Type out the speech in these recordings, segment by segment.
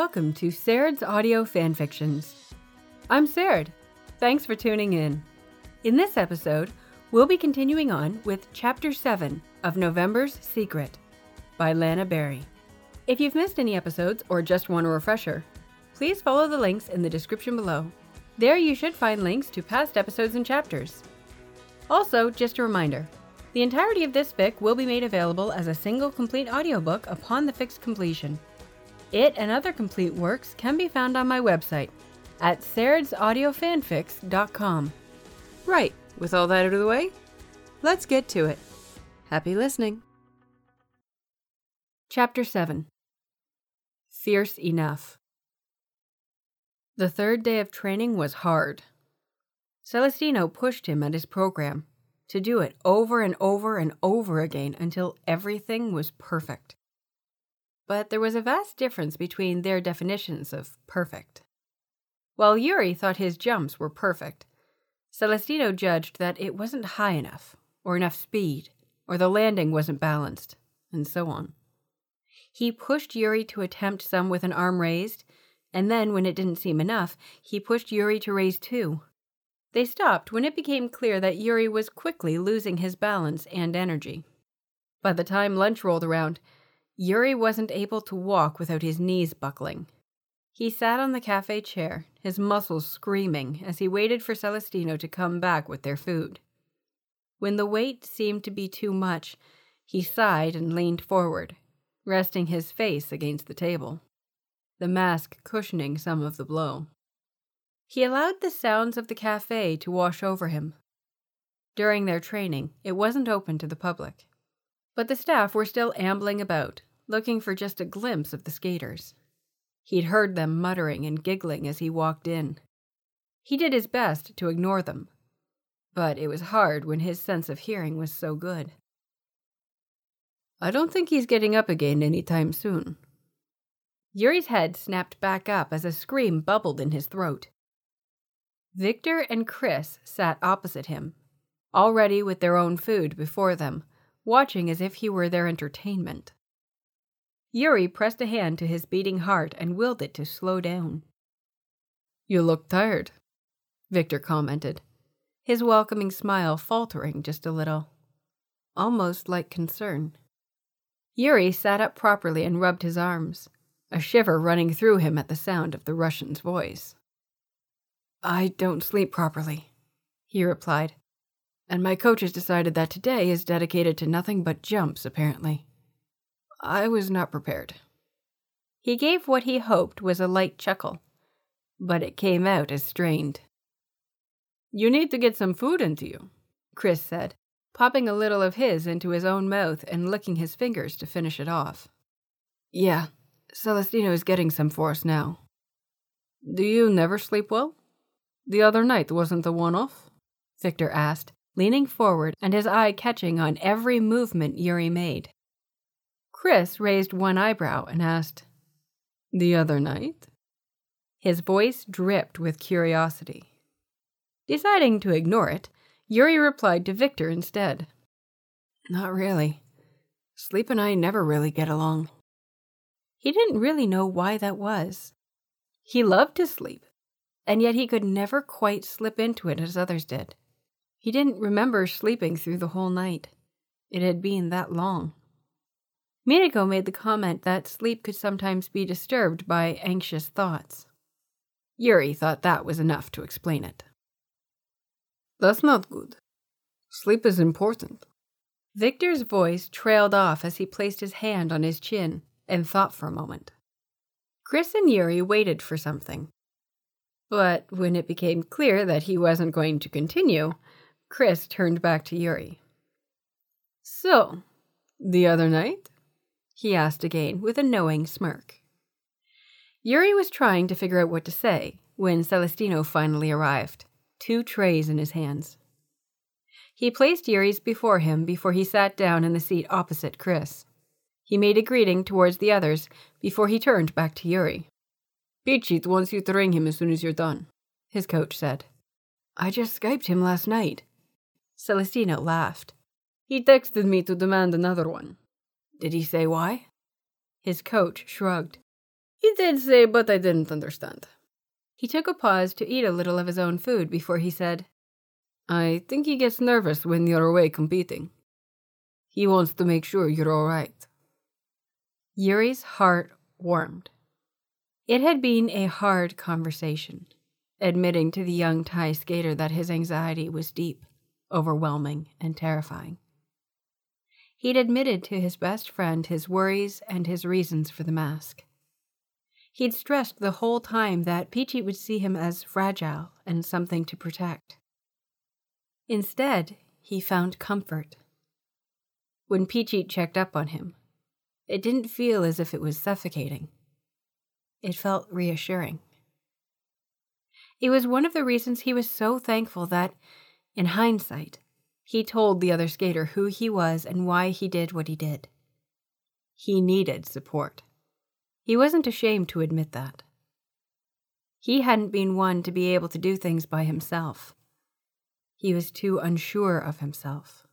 welcome to Saird's Audio Fanfictions. I'm Saird. Thanks for tuning in. In this episode, we'll be continuing on with Chapter 7 of November's Secret by Lana Berry. If you've missed any episodes or just want a refresher, please follow the links in the description below. There you should find links to past episodes and chapters. Also, just a reminder the entirety of this fic will be made available as a single complete audiobook upon the fic's completion. It and other complete works can be found on my website at sairdsaudiofanfics.com. Right, with all that out of the way, let's get to it. Happy listening. Chapter 7 Fierce Enough The third day of training was hard. Celestino pushed him at his program to do it over and over and over again until everything was perfect. But there was a vast difference between their definitions of perfect. While Yuri thought his jumps were perfect, Celestino judged that it wasn't high enough, or enough speed, or the landing wasn't balanced, and so on. He pushed Yuri to attempt some with an arm raised, and then, when it didn't seem enough, he pushed Yuri to raise two. They stopped when it became clear that Yuri was quickly losing his balance and energy. By the time lunch rolled around, Yuri wasn't able to walk without his knees buckling. He sat on the cafe chair, his muscles screaming, as he waited for Celestino to come back with their food. When the weight seemed to be too much, he sighed and leaned forward, resting his face against the table, the mask cushioning some of the blow. He allowed the sounds of the cafe to wash over him. During their training, it wasn't open to the public. But the staff were still ambling about, looking for just a glimpse of the skaters. He'd heard them muttering and giggling as he walked in. He did his best to ignore them, but it was hard when his sense of hearing was so good. I don't think he's getting up again any time soon. Yuri's head snapped back up as a scream bubbled in his throat. Victor and Chris sat opposite him, already with their own food before them, watching as if he were their entertainment. Yuri pressed a hand to his beating heart and willed it to slow down. You look tired, Victor commented, his welcoming smile faltering just a little, almost like concern. Yuri sat up properly and rubbed his arms, a shiver running through him at the sound of the Russian's voice. I don't sleep properly, he replied. And my coach has decided that today is dedicated to nothing but jumps, apparently. I was not prepared. He gave what he hoped was a light chuckle, but it came out as strained. You need to get some food into you, Chris said, popping a little of his into his own mouth and licking his fingers to finish it off. Yeah, Celestino is getting some for us now. Do you never sleep well? The other night wasn't the one off? Victor asked, leaning forward and his eye catching on every movement Yuri made. Chris raised one eyebrow and asked, The other night? His voice dripped with curiosity. Deciding to ignore it, Yuri replied to Victor instead. Not really. Sleep and I never really get along. He didn't really know why that was. He loved to sleep, and yet he could never quite slip into it as others did. He didn't remember sleeping through the whole night. It had been that long. Minako made the comment that sleep could sometimes be disturbed by anxious thoughts. Yuri thought that was enough to explain it. That's not good. Sleep is important. Victor's voice trailed off as he placed his hand on his chin and thought for a moment. Chris and Yuri waited for something, but when it became clear that he wasn't going to continue, Chris turned back to Yuri. So, the other night? He asked again with a knowing smirk. Yuri was trying to figure out what to say when Celestino finally arrived, two trays in his hands. He placed Yuri's before him before he sat down in the seat opposite Chris. He made a greeting towards the others before he turned back to Yuri. Phichit wants you to ring him as soon as you're done, his coach said. I just Skyped him last night. Celestino laughed. He texted me to demand another one. Did he say why? His coach shrugged. He did say, but I didn't understand. He took a pause to eat a little of his own food before he said, I think he gets nervous when you're away competing. He wants to make sure you're all right. Yuri's heart warmed. It had been a hard conversation, admitting to the young Thai skater that his anxiety was deep, overwhelming, and terrifying. He'd admitted to his best friend his worries and his reasons for the mask. He'd stressed the whole time that Phichit would see him as fragile and something to protect. Instead, he found comfort. When Phichit checked up on him, it didn't feel as if it was suffocating. It felt reassuring. It was one of the reasons he was so thankful that, in hindsight, he told the other skater who he was and why he did what he did. He needed support. He wasn't ashamed to admit that. He hadn't been one to be able to do things by himself. He was too unsure of himself.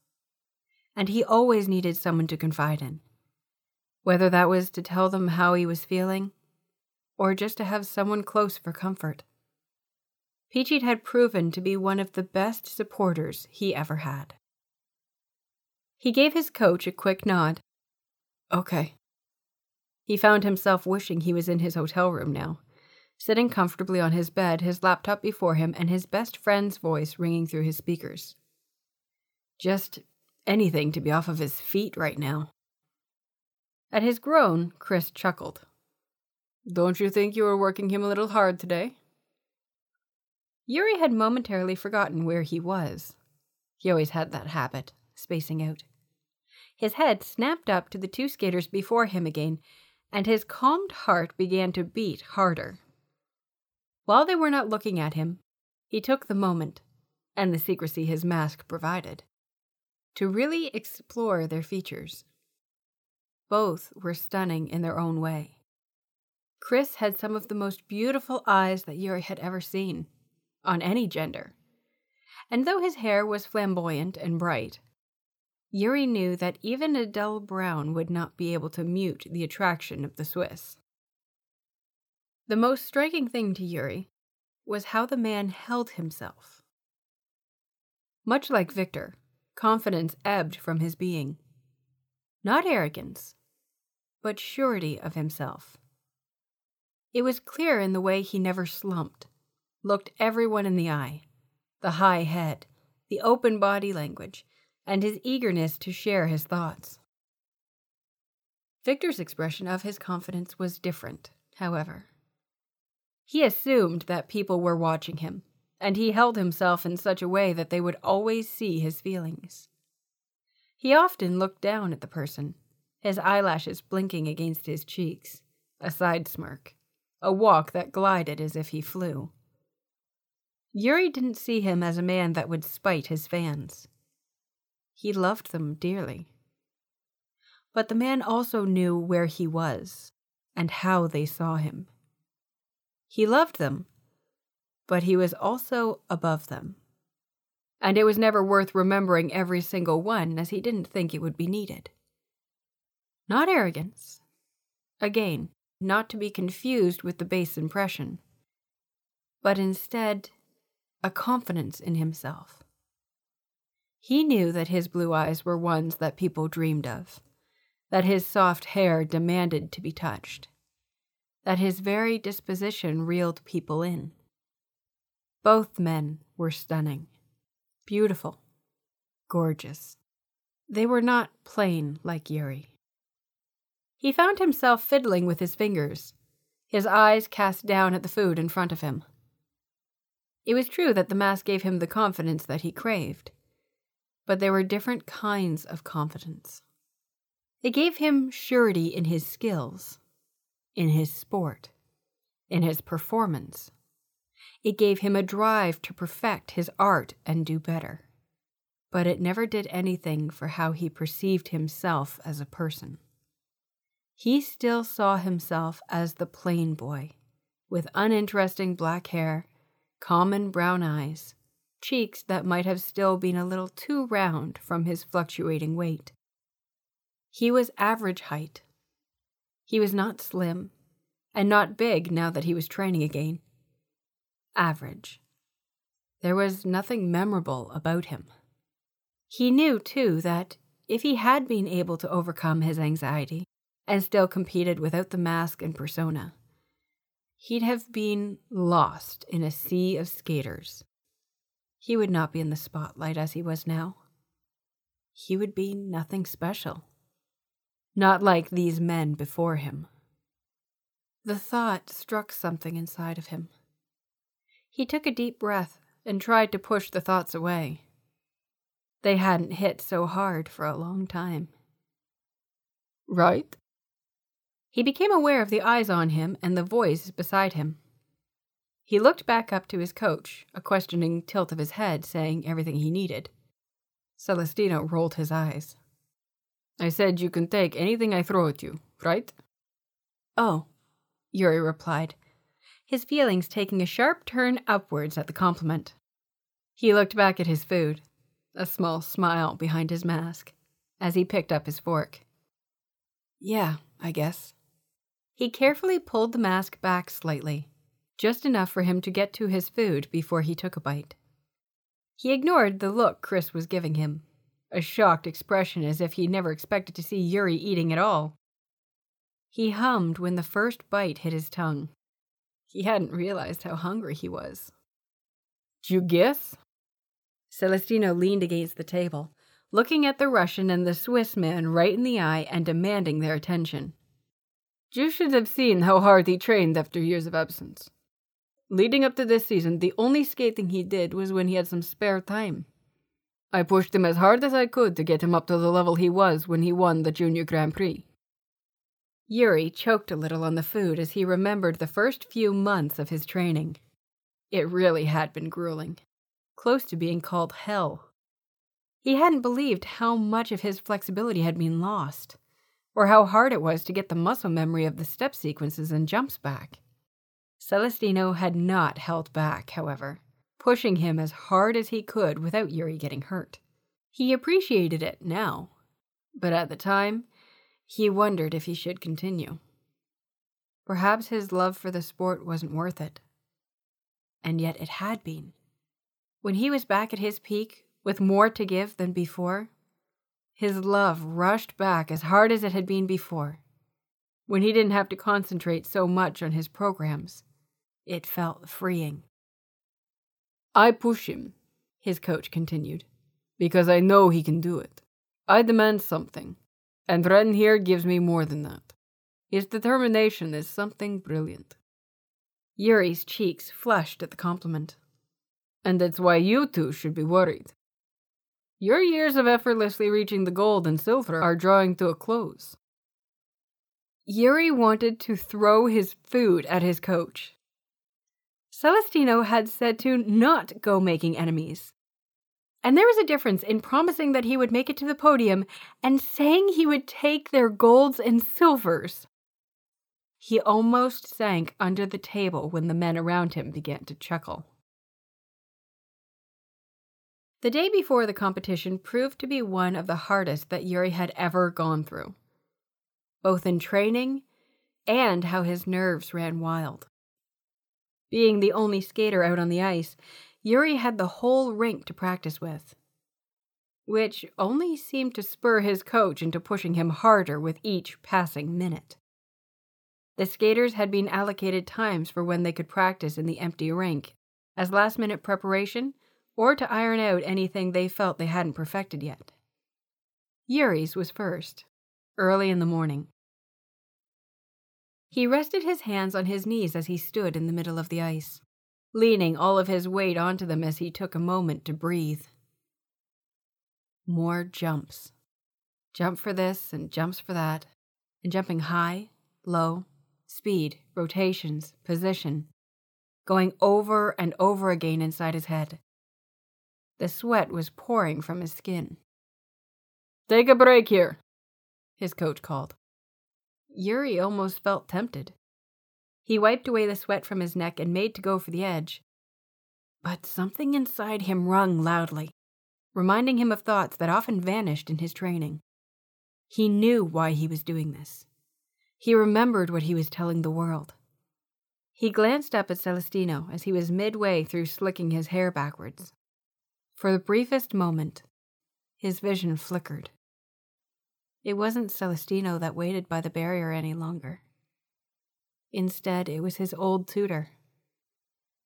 And he always needed someone to confide in, whether that was to tell them how he was feeling or just to have someone close for comfort. Phichit had proven to be one of the best supporters he ever had. He gave his coach a quick nod. Okay. He found himself wishing he was in his hotel room now, sitting comfortably on his bed, his laptop before him, and his best friend's voice ringing through his speakers. Just anything to be off of his feet right now. At his groan, Chris chuckled. Don't you think you were working him a little hard today? Yuri had momentarily forgotten where he was. He always had that habit, spacing out. His head snapped up to the two skaters before him again, and his calmed heart began to beat harder. While they were not looking at him, he took the moment, and the secrecy his mask provided, to really explore their features. Both were stunning in their own way. Chris had some of the most beautiful eyes that Yuri had ever seen on any gender. And though his hair was flamboyant and bright, Yuri knew that even a dull brown would not be able to mute the attraction of the Swiss. The most striking thing to Yuri was how the man held himself. Much like Victor, confidence ebbed from his being. Not arrogance, but surety of himself. It was clear in the way he never slumped, looked everyone in the eye, the high head, the open body language, and his eagerness to share his thoughts. Victor's expression of his confidence was different, however. He assumed that people were watching him, and he held himself in such a way that they would always see his feelings. He often looked down at the person, his eyelashes blinking against his cheeks, a side smirk, a walk that glided as if he flew. Yuri didn't see him as a man that would spite his fans. He loved them dearly. But the man also knew where he was and how they saw him. He loved them, but he was also above them. And it was never worth remembering every single one, as he didn't think it would be needed. Not arrogance. Again, not to be confused with the base impression, but instead a confidence in himself. He knew that his blue eyes were ones that people dreamed of, that his soft hair demanded to be touched, that his very disposition reeled people in. Both men were stunning, beautiful, gorgeous. They were not plain like Yuri. He found himself fiddling with his fingers, his eyes cast down at the food in front of him. It was true that the mask gave him the confidence that he craved, but there were different kinds of confidence. It gave him surety in his skills, in his sport, in his performance. It gave him a drive to perfect his art and do better. But it never did anything for how he perceived himself as a person. He still saw himself as the plain boy, with uninteresting black hair common brown eyes, cheeks that might have still been a little too round from his fluctuating weight. He was average height. He was not slim, and not big now that he was training again. Average. There was nothing memorable about him. He knew, too, that if he had been able to overcome his anxiety and still competed without the mask and persona, he'd have been lost in a sea of skaters. He would not be in the spotlight as he was now. He would be nothing special. Not like these men before him. The thought struck something inside of him. He took a deep breath and tried to push the thoughts away. They hadn't hit so hard for a long time. Right? He became aware of the eyes on him and the voice beside him. He looked back up to his coach, a questioning tilt of his head saying everything he needed. Celestino rolled his eyes. I said you can take anything I throw at you, right? Oh, Yuri replied, his feelings taking a sharp turn upwards at the compliment. He looked back at his food, a small smile behind his mask, as he picked up his fork. Yeah, I guess. He carefully pulled the mask back slightly, just enough for him to get to his food before he took a bite. He ignored the look Chris was giving him, a shocked expression as if he never expected to see Yuri eating at all. He hummed when the first bite hit his tongue. He hadn't realized how hungry he was. Do you guess? Celestino leaned against the table, looking at the Russian and the Swiss man right in the eye and demanding their attention. You should have seen how hard he trained after years of absence. Leading up to this season, the only skating he did was when he had some spare time. I pushed him as hard as I could to get him up to the level he was when he won the Junior Grand Prix. Yuri choked a little on the food as he remembered the first few months of his training. It really had been grueling close to being called hell. He hadn't believed how much of his flexibility had been lost, or how hard it was to get the muscle memory of the step sequences and jumps back. Celestino had not held back, however, pushing him as hard as he could without Yuri getting hurt. He appreciated it now, but at the time, he wondered if he should continue. Perhaps his love for the sport wasn't worth it. And yet it had been. When he was back at his peak, with more to give than before, his love rushed back as hard as it had been before. When he didn't have to concentrate so much on his programs, it felt freeing. I push him, his coach continued, because I know he can do it. I demand something, and Ren here gives me more than that. His determination is something brilliant. Yuri's cheeks flushed at the compliment and that's why you two should be worried. Your years of effortlessly reaching the gold and silver are drawing to a close. Yuri wanted to throw his food at his coach. Celestino had said to not go making enemies. And there was a difference in promising that he would make it to the podium and saying he would take their golds and silvers. He almost sank under the table when the men around him began to chuckle. The day before the competition proved to be one of the hardest that Yuri had ever gone through, both in training and how his nerves ran wild. Being the only skater out on the ice, Yuri had the whole rink to practice with, which only seemed to spur his coach into pushing him harder with each passing minute. The skaters had been allocated times for when they could practice in the empty rink as last minute preparation or to iron out anything they felt they hadn't perfected yet. Yuri's was first, early in the morning. He rested his hands on his knees as he stood in the middle of the ice, leaning all of his weight onto them as he took a moment to breathe. More jumps. Jump for this and jumps for that, and jumping high, low, speed, rotations, position, going over and over again inside his head. The sweat was pouring from his skin. Take a break here, his coach called. Yuri almost felt tempted. He wiped away the sweat from his neck and made to go for the edge. But something inside him rung loudly, reminding him of thoughts that often vanished in his training. He knew why he was doing this. He remembered what he was telling the world He glanced up at Celestino as he was midway through slicking his hair backwards. For the briefest moment, his vision flickered. It wasn't Celestino that waited by the barrier any longer. Instead, it was his old tutor.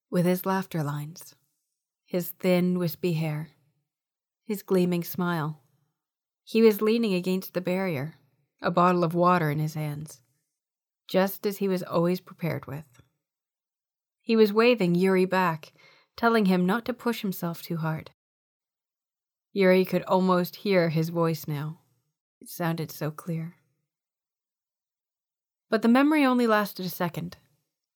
With his laughter lines, his thin, wispy hair, his gleaming smile. He was leaning against the barrier, a bottle of water in his hands, just as he was always prepared with. He was waving Yuri back, telling him not to push himself too hard. Yuri could almost hear his voice now. It sounded so clear. But the memory only lasted a second.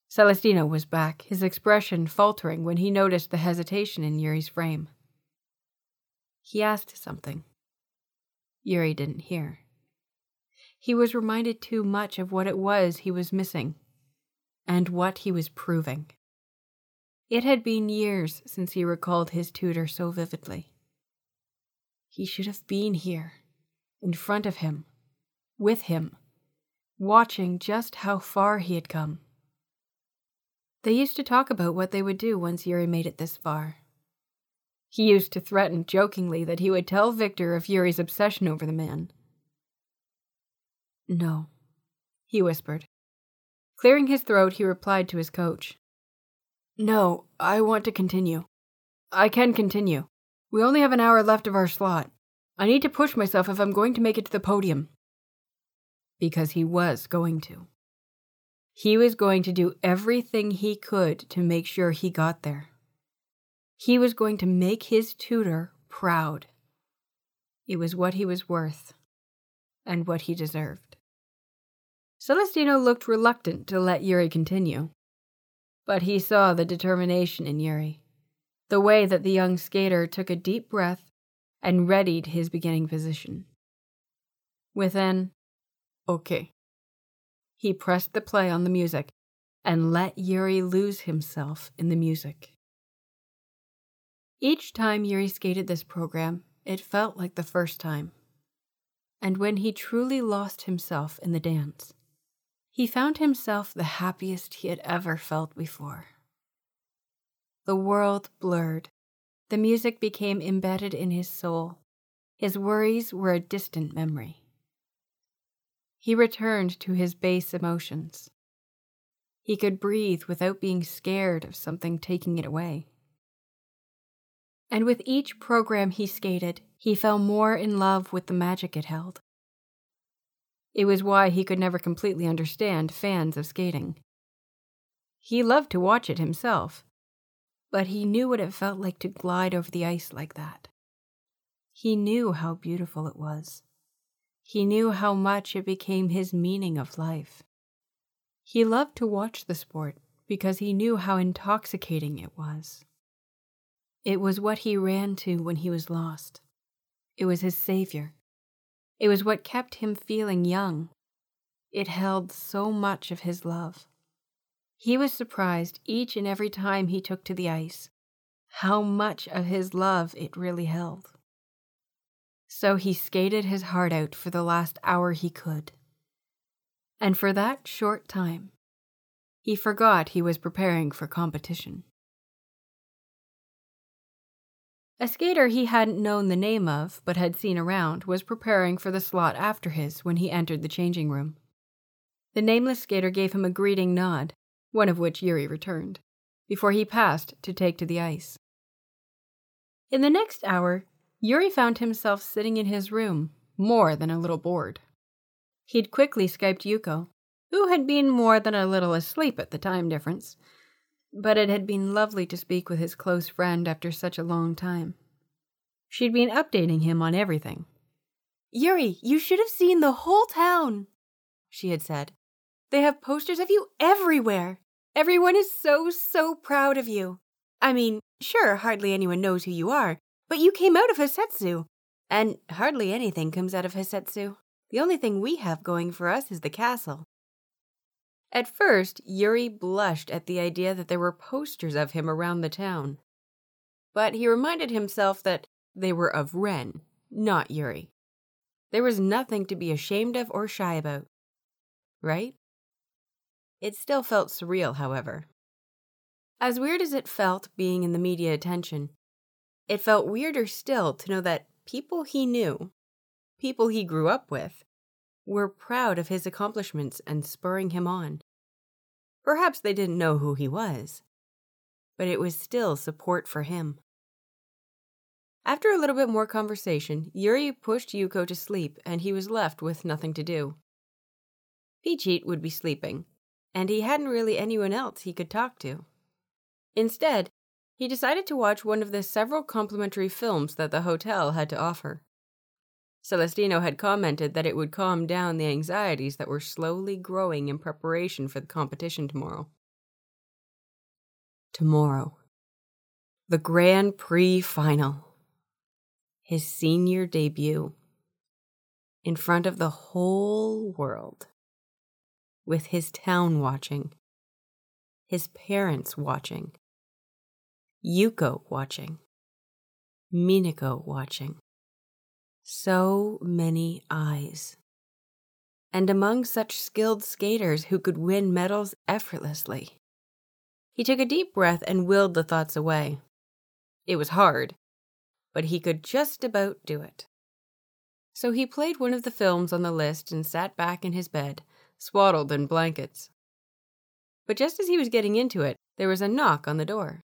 Celestino was back, his expression faltering when he noticed the hesitation in Yuri's frame. He asked something. Yuri didn't hear. He was reminded too much of what it was he was missing and what he was proving. It had been years since he recalled his tutor so vividly. He should have been here, in front of him, with him, watching just how far he had come. They used to talk about what they would do once Yuri made it this far. He used to threaten jokingly that he would tell Victor of Yuri's obsession over the man. No, he whispered. Clearing his throat, he replied to his coach. No, I want to continue. I can continue. We only have an hour left of our slot. I need to push myself if I'm going to make it to the podium. Because he was going to. He was going to do everything he could to make sure he got there. He was going to make his tutor proud. It was what he was worth and what he deserved. Celestino looked reluctant to let Yuri continue, but he saw the determination in Yuri, the way that the young skater took a deep breath and readied his beginning position. With an, okay, he pressed the play on the music and let Yuri lose himself in the music. Each time Yuri skated this program, it felt like the first time. And when he truly lost himself in the dance, he found himself the happiest he had ever felt before. The world blurred. The music became embedded in his soul. His worries were a distant memory. He returned to his base emotions. He could breathe without being scared of something taking it away. And with each program he skated, he fell more in love with the magic it held. It was why he could never completely understand fans of skating. He loved to watch it himself, but he knew what it felt like to glide over the ice like that. He knew how beautiful it was. He knew how much it became his meaning of life. He loved to watch the sport because he knew how intoxicating it was. It was what he ran to when he was lost. It was his savior. It was what kept him feeling young. It held so much of his love. He was surprised each and every time he took to the ice how much of his love it really held. So he skated his heart out for the last hour he could. And for that short time, he forgot he was preparing for competition. A skater he hadn't known the name of, but had seen around, was preparing for the slot after his when he entered the changing room. The nameless skater gave him a greeting nod, one of which Yuri returned, before he passed to take to the ice. In the next hour, Yuri found himself sitting in his room, more than a little bored. He'd quickly Skyped Yuko, who had been more than a little asleep at the time difference, but it had been lovely to speak with his close friend after such a long time. She'd been updating him on everything. Yuri, you should have seen the whole town, she had said. They have posters of you everywhere. Everyone is so, so proud of you. I mean, sure, hardly anyone knows who you are, but you came out of Hasetsu. And hardly anything comes out of Hasetsu. The only thing we have going for us is the castle. At first, Yuri blushed at the idea that there were posters of him around the town. But he reminded himself that they were of Ren, not Yuri. There was nothing to be ashamed of or shy about. Right? It still felt surreal, however. As weird as it felt being in the media attention, it felt weirder still to know that people he knew, people he grew up with, were proud of his accomplishments and spurring him on. Perhaps they didn't know who he was, but it was still support for him. After a little bit more conversation, Yuri pushed Yuko to sleep and he was left with nothing to do. Phichit would be sleeping, and he hadn't really anyone else he could talk to. Instead, he decided to watch one of the several complimentary films that the hotel had to offer. Celestino had commented that it would calm down the anxieties that were slowly growing in preparation for the competition tomorrow. Tomorrow. The Grand Prix final. His senior debut. In front of the whole world. With his town watching. His parents watching. Yuko watching. Minako watching so many eyes. And among such skilled skaters who could win medals effortlessly. He took a deep breath and willed the thoughts away. It was hard, but he could just about do it. So he played one of the films on the list and sat back in his bed, swaddled in blankets. But just as he was getting into it, there was a knock on the door.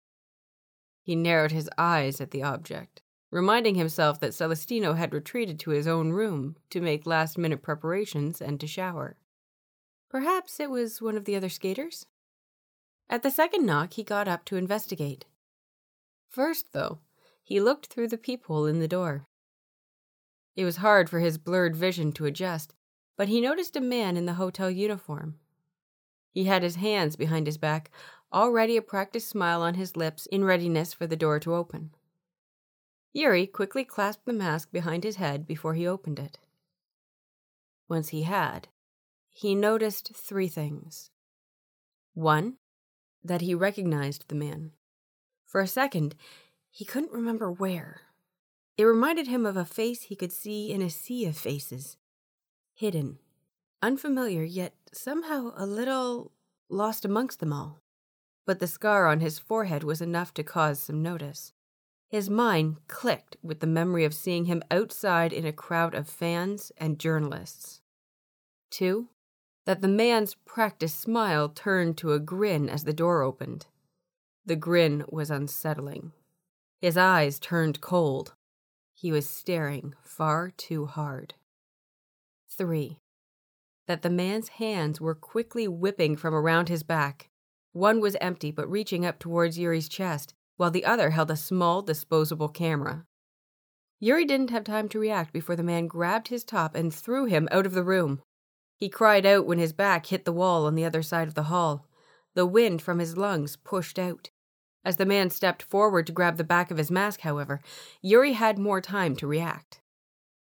He narrowed his eyes at the object reminding himself that Celestino had retreated to his own room to make last minute preparations and to shower. Perhaps it was one of the other skaters? At the second knock, he got up to investigate. First, though, he looked through the peephole in the door. It was hard for his blurred vision to adjust, but he noticed a man in the hotel uniform. He had his hands behind his back, already a practiced smile on his lips in readiness for the door to open. Yuri quickly clasped the mask behind his head before he opened it. Once he had, he noticed three things. One, that he recognized the man. For a second, he couldn't remember where. It reminded him of a face he could see in a sea of faces. Hidden, unfamiliar, yet somehow a little lost amongst them all. But the scar on his forehead was enough to cause some notice. His mind clicked with the memory of seeing him outside in a crowd of fans and journalists. Two, that the man's practiced smile turned to a grin as the door opened. The grin was unsettling. His eyes turned cold. He was staring far too hard. Three, that the man's hands were quickly whipping from around his back. One was empty but reaching up towards Yuri's chest, while the other held a small disposable camera. Yuri didn't have time to react before the man grabbed his top and threw him out of the room. He cried out when his back hit the wall on the other side of the hall. The wind from his lungs pushed out. As the man stepped forward to grab the back of his mask, however, Yuri had more time to react.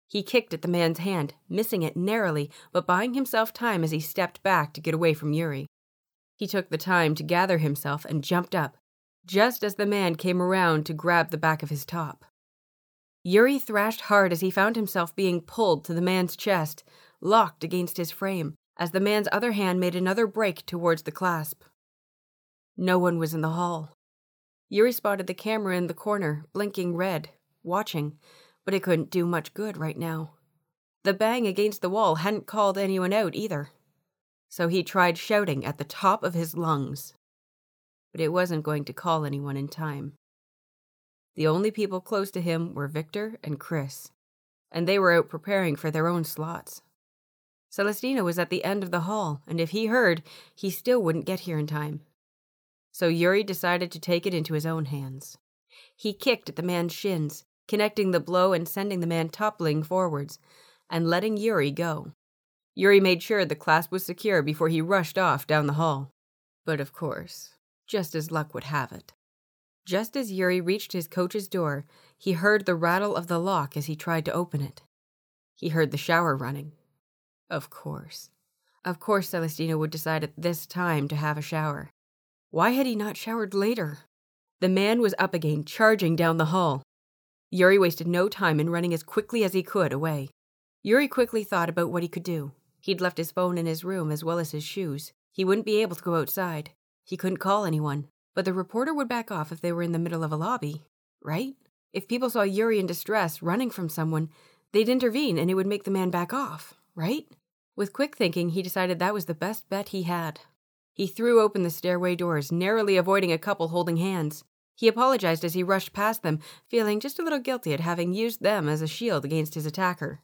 He kicked at the man's hand, missing it narrowly, but buying himself time as he stepped back to get away from Yuri. He took the time to gather himself and jumped up, just as the man came around to grab the back of his top. Yuri thrashed hard as he found himself being pulled to the man's chest, locked against his frame, as the man's other hand made another break towards the clasp. No one was in the hall. Yuri spotted the camera in the corner, blinking red, watching, but it couldn't do much good right now. The bang against the wall hadn't called anyone out either. So he tried shouting at the top of his lungs but it wasn't going to call anyone in time. The only people close to him were Victor and Chris, and they were out preparing for their own slots. Celestino was at the end of the hall, and if he heard, he still wouldn't get here in time. So Yuri decided to take it into his own hands. He kicked at the man's shins, connecting the blow and sending the man toppling forwards, and letting Yuri go. Yuri made sure the clasp was secure before he rushed off down the hall. But of course, just as luck would have it. Just as Yuri reached his coach's door, he heard the rattle of the lock as he tried to open it. He heard the shower running. Of course. Of course, Celestino would decide at this time to have a shower. Why had he not showered later? The man was up again, charging down the hall. Yuri wasted no time in running as quickly as he could away. Yuri quickly thought about what he could do. He'd left his phone in his room as well as his shoes. He wouldn't be able to go outside. He couldn't call anyone. But the reporter would back off if they were in the middle of a lobby, right? If people saw Yuri in distress running from someone, they'd intervene and it would make the man back off, right? With quick thinking, he decided that was the best bet he had. He threw open the stairway doors, narrowly avoiding a couple holding hands. He apologized as he rushed past them, feeling just a little guilty at having used them as a shield against his attacker.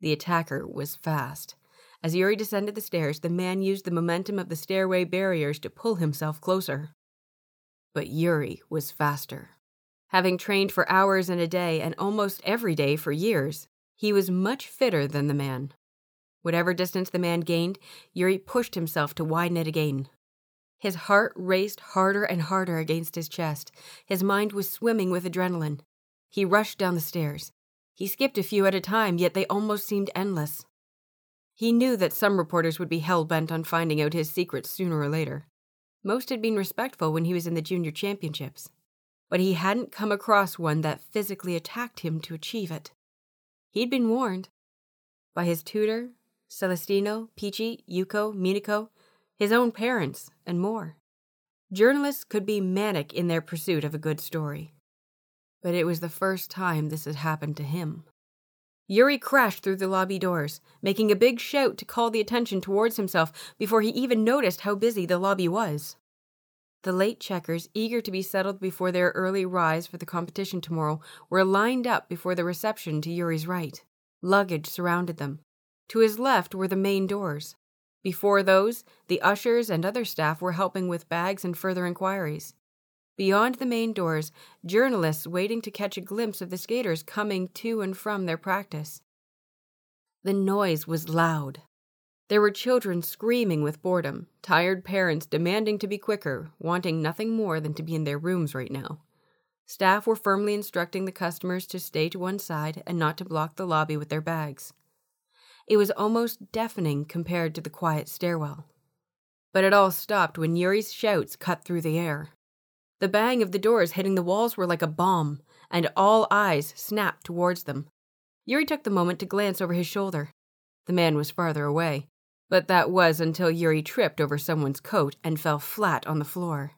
The attacker was fast. As Yuri descended the stairs, the man used the momentum of the stairway barriers to pull himself closer. But Yuri was faster. Having trained for hours in a day and almost every day for years, he was much fitter than the man. Whatever distance the man gained, Yuri pushed himself to widen it again. His heart raced harder and harder against his chest. His mind was swimming with adrenaline. He rushed down the stairs. He skipped a few at a time, yet they almost seemed endless. He knew that some reporters would be hell bent on finding out his secrets sooner or later. Most had been respectful when he was in the junior championships, but he hadn't come across one that physically attacked him to achieve it. He'd been warned by his tutor, Celestino, Phichit, Yuko, Minako, his own parents, and more. Journalists could be manic in their pursuit of a good story. But it was the first time this had happened to him. Yuri crashed through the lobby doors, making a big shout to call the attention towards himself before he even noticed how busy the lobby was. The late checkers, eager to be settled before their early rise for the competition tomorrow, were lined up before the reception to Yuri's right. Luggage surrounded them. To his left were the main doors. Before those, the ushers and other staff were helping with bags and further inquiries. Beyond the main doors, journalists waiting to catch a glimpse of the skaters coming to and from their practice. The noise was loud. There were children screaming with boredom, tired parents demanding to be quicker, wanting nothing more than to be in their rooms right now. Staff were firmly instructing the customers to stay to one side and not to block the lobby with their bags. It was almost deafening compared to the quiet stairwell. But it all stopped when Yuri's shouts cut through the air. The bang of the doors hitting the walls were like a bomb, and all eyes snapped towards them. Yuri took the moment to glance over his shoulder. The man was farther away, but that was until Yuri tripped over someone's coat and fell flat on the floor.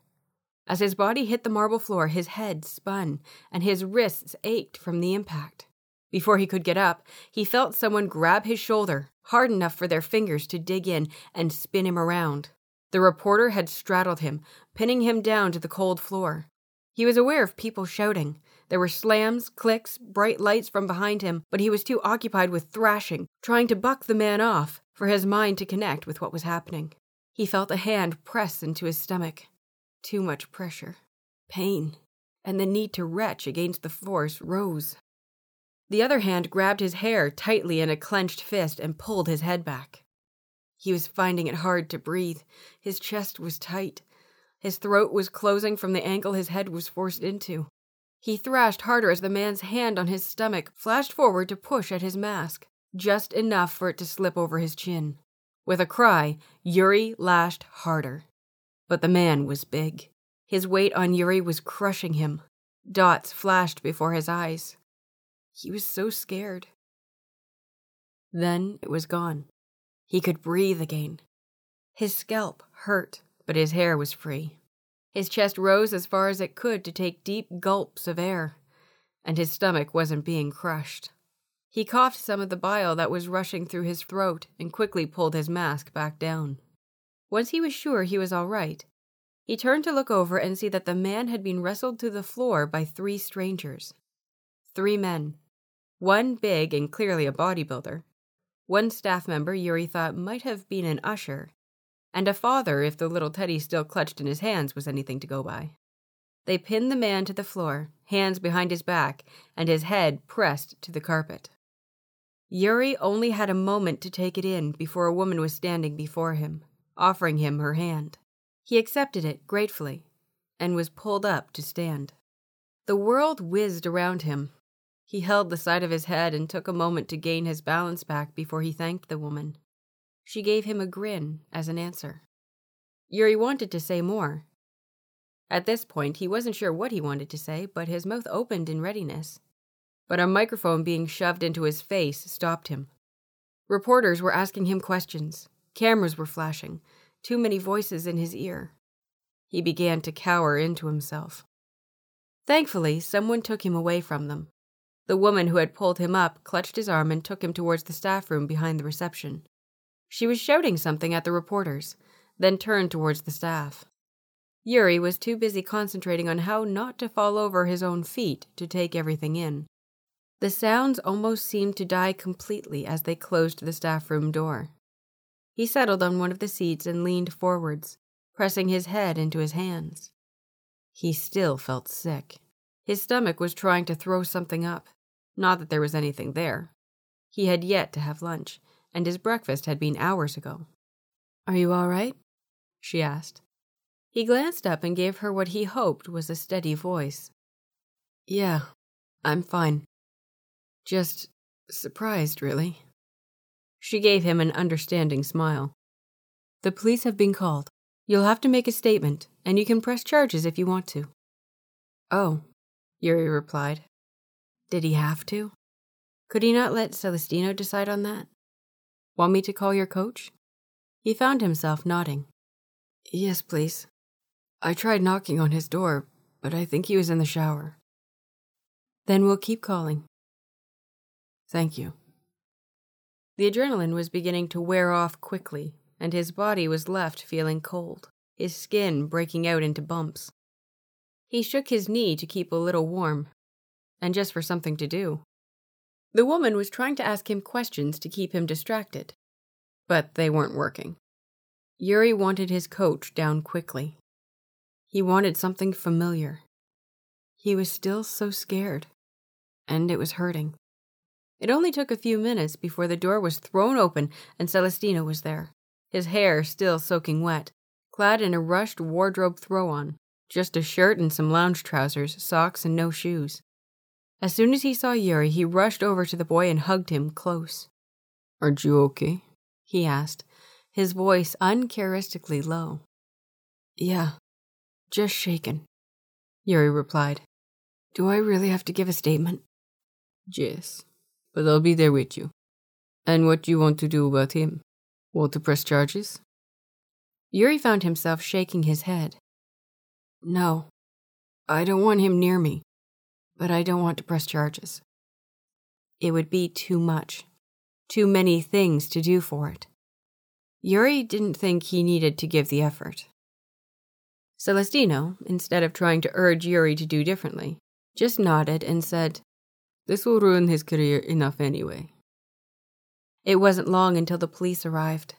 As his body hit the marble floor, his head spun, and his wrists ached from the impact. Before he could get up, he felt someone grab his shoulder, hard enough for their fingers to dig in and spin him around. The reporter had straddled him, pinning him down to the cold floor. He was aware of people shouting. There were slams, clicks, bright lights from behind him, but he was too occupied with thrashing, trying to buck the man off, for his mind to connect with what was happening. He felt a hand press into his stomach. Too much pressure. Pain. And the need to retch against the force rose. The other hand grabbed his hair tightly in a clenched fist and pulled his head back. He was finding it hard to breathe. His chest was tight. His throat was closing from the angle his head was forced into. He thrashed harder as the man's hand on his stomach flashed forward to push at his mask, just enough for it to slip over his chin. With a cry, Yuri lashed harder. But the man was big. His weight on Yuri was crushing him. Dots flashed before his eyes. He was so scared. Then it was gone. He could breathe again. His scalp hurt, but his hair was free. His chest rose as far as it could to take deep gulps of air, and his stomach wasn't being crushed. He coughed some of the bile that was rushing through his throat and quickly pulled his mask back down. Once he was sure he was all right, he turned to look over and see that the man had been wrestled to the floor by three strangers. Three men, one big and clearly a bodybuilder, one staff member Yuri thought might have been an usher, and a father if the little teddy still clutched in his hands was anything to go by. They pinned the man to the floor, hands behind his back, and his head pressed to the carpet. Yuri only had a moment to take it in before a woman was standing before him, offering him her hand. He accepted it gratefully and was pulled up to stand. The world whizzed around him, he held the side of his head and took a moment to gain his balance back before he thanked the woman. She gave him a grin as an answer. Yuri wanted to say more. At this point, he wasn't sure what he wanted to say, but his mouth opened in readiness. But a microphone being shoved into his face stopped him. Reporters were asking him questions. Cameras were flashing. Too many voices in his ear. He began to cower into himself. Thankfully, someone took him away from them. The woman who had pulled him up clutched his arm and took him towards the staff room behind the reception. She was shouting something at the reporters, then turned towards the staff. Yuri was too busy concentrating on how not to fall over his own feet to take everything in. The sounds almost seemed to die completely as they closed the staff room door. He settled on one of the seats and leaned forwards, pressing his head into his hands. He still felt sick. His stomach was trying to throw something up. Not that there was anything there. He had yet to have lunch, and his breakfast had been hours ago. Are you all right? she asked. He glanced up and gave her what he hoped was a steady voice. Yeah, I'm fine. Just surprised, really. She gave him an understanding smile. The police have been called. You'll have to make a statement, and you can press charges if you want to. Oh, Yuri replied. Did he have to? Could he not let Celestino decide on that? Want me to call your coach? He found himself nodding. Yes, please. I tried knocking on his door, but I think he was in the shower. Then we'll keep calling. Thank you. The adrenaline was beginning to wear off quickly, and his body was left feeling cold, his skin breaking out into bumps. He shook his knee to keep a little warm, and just for something to do. The woman was trying to ask him questions to keep him distracted, but they weren't working. Yuri wanted his coach down quickly. He wanted something familiar. He was still so scared, and it was hurting. It only took a few minutes before the door was thrown open and Celestino was there, his hair still soaking wet, clad in a rushed wardrobe throw on, just a shirt and some lounge trousers, socks, and no shoes. As soon as he saw Yuri, he rushed over to the boy and hugged him close. Aren't you okay? he asked, his voice uncharacteristically low. Yeah, just shaken, Yuri replied. Do I really have to give a statement? Yes, but I'll be there with you. And what do you want to do about him? Want to press charges? Yuri found himself shaking his head. No, I don't want him near me, but I don't want to press charges. It would be too much, too many things to do for it. Yuri didn't think he needed to give the effort. Celestino, instead of trying to urge Yuri to do differently, just nodded and said, This will ruin his career enough anyway. It wasn't long until the police arrived.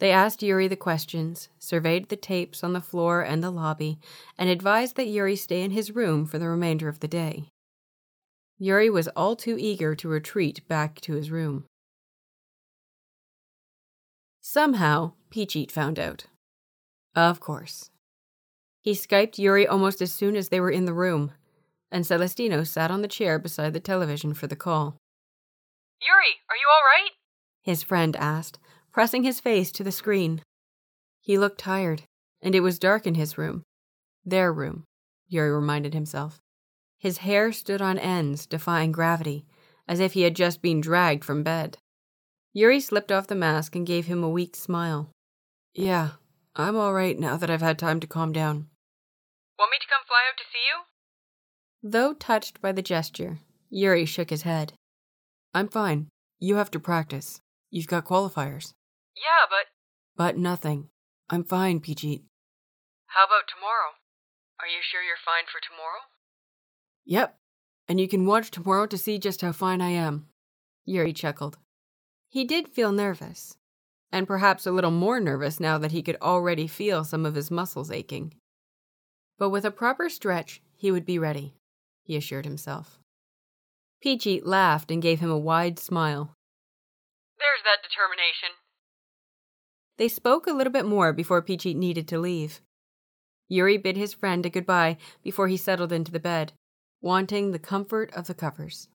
They asked Yuri the questions, surveyed the tapes on the floor and the lobby, and advised that Yuri stay in his room for the remainder of the day. Yuri was all too eager to retreat back to his room. Somehow, Phichit found out. Of course. He Skyped Yuri almost as soon as they were in the room, and Celestino sat on the chair beside the television for the call. Yuri, are you all right? His friend asked, pressing his face to the screen. He looked tired, and it was dark in his room. Their room, Yuri reminded himself. His hair stood on ends, defying gravity, as if he had just been dragged from bed. Yuri slipped off the mask and gave him a weak smile. Yeah, I'm all right now that I've had time to calm down. Want me to come fly out to see you? Though touched by the gesture, Yuri shook his head. I'm fine. You have to practice. You've got qualifiers. Yeah, but. But nothing. I'm fine, Phichit. How about tomorrow? Are you sure you're fine for tomorrow? Yep. And you can watch tomorrow to see just how fine I am. Yuri chuckled. He did feel nervous, and perhaps a little more nervous now that he could already feel some of his muscles aching. But with a proper stretch, he would be ready, he assured himself. Phichit laughed and gave him a wide smile. There's that determination. They spoke a little bit more before Phichit needed to leave. Yuri bid his friend a goodbye before he settled into the bed, wanting the comfort of the covers.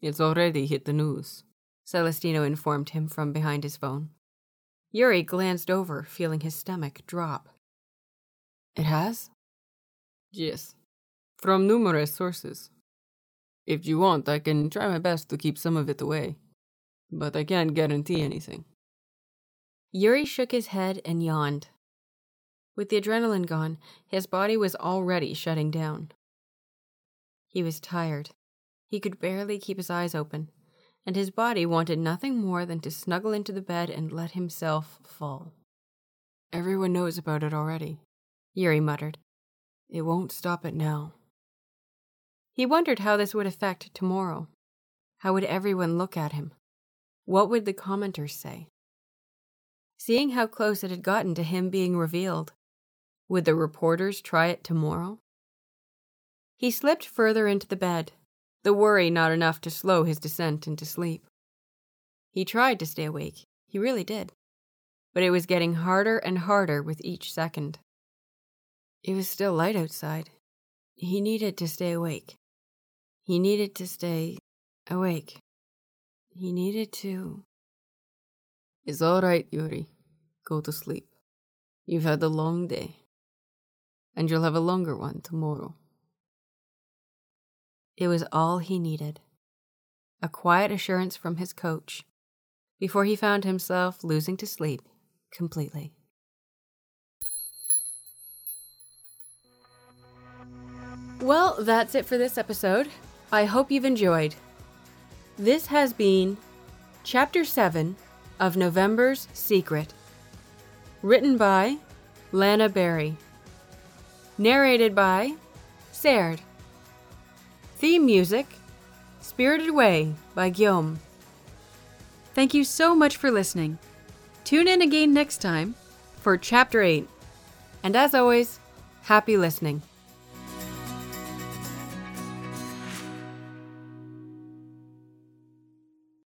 It's already hit the news, Celestino informed him from behind his phone. Yuri glanced over, feeling his stomach drop. It has? Yes, from numerous sources. If you want, I can try my best to keep some of it away, but I can't guarantee anything. Yuri shook his head and yawned. With the adrenaline gone, his body was already shutting down. He was tired. He could barely keep his eyes open, and his body wanted nothing more than to snuggle into the bed and let himself fall. Everyone knows about it already, Yuri muttered. It won't stop it now. He wondered how this would affect tomorrow. How would everyone look at him? What would the commenters say? Seeing how close it had gotten to him being revealed, would the reporters try it tomorrow? He slipped further into the bed, the worry not enough to slow his descent into sleep. He tried to stay awake, he really did, but it was getting harder and harder with each second. It was still light outside. He needed to stay awake. He needed to stay awake. He needed to. It's all right, Yuri. Go to sleep. You've had a long day and you'll have a longer one tomorrow. It was all he needed a quiet assurance from his coach before he found himself losing to sleep completely. Well, that's it for this episode. I hope you've enjoyed. This has been Chapter 7 of November's Secret, written by Lana Berry. Narrated by Serd. Theme music Spirited Away by Guillaume. Thank you so much for listening. Tune in again next time for Chapter 8. And as always, happy listening.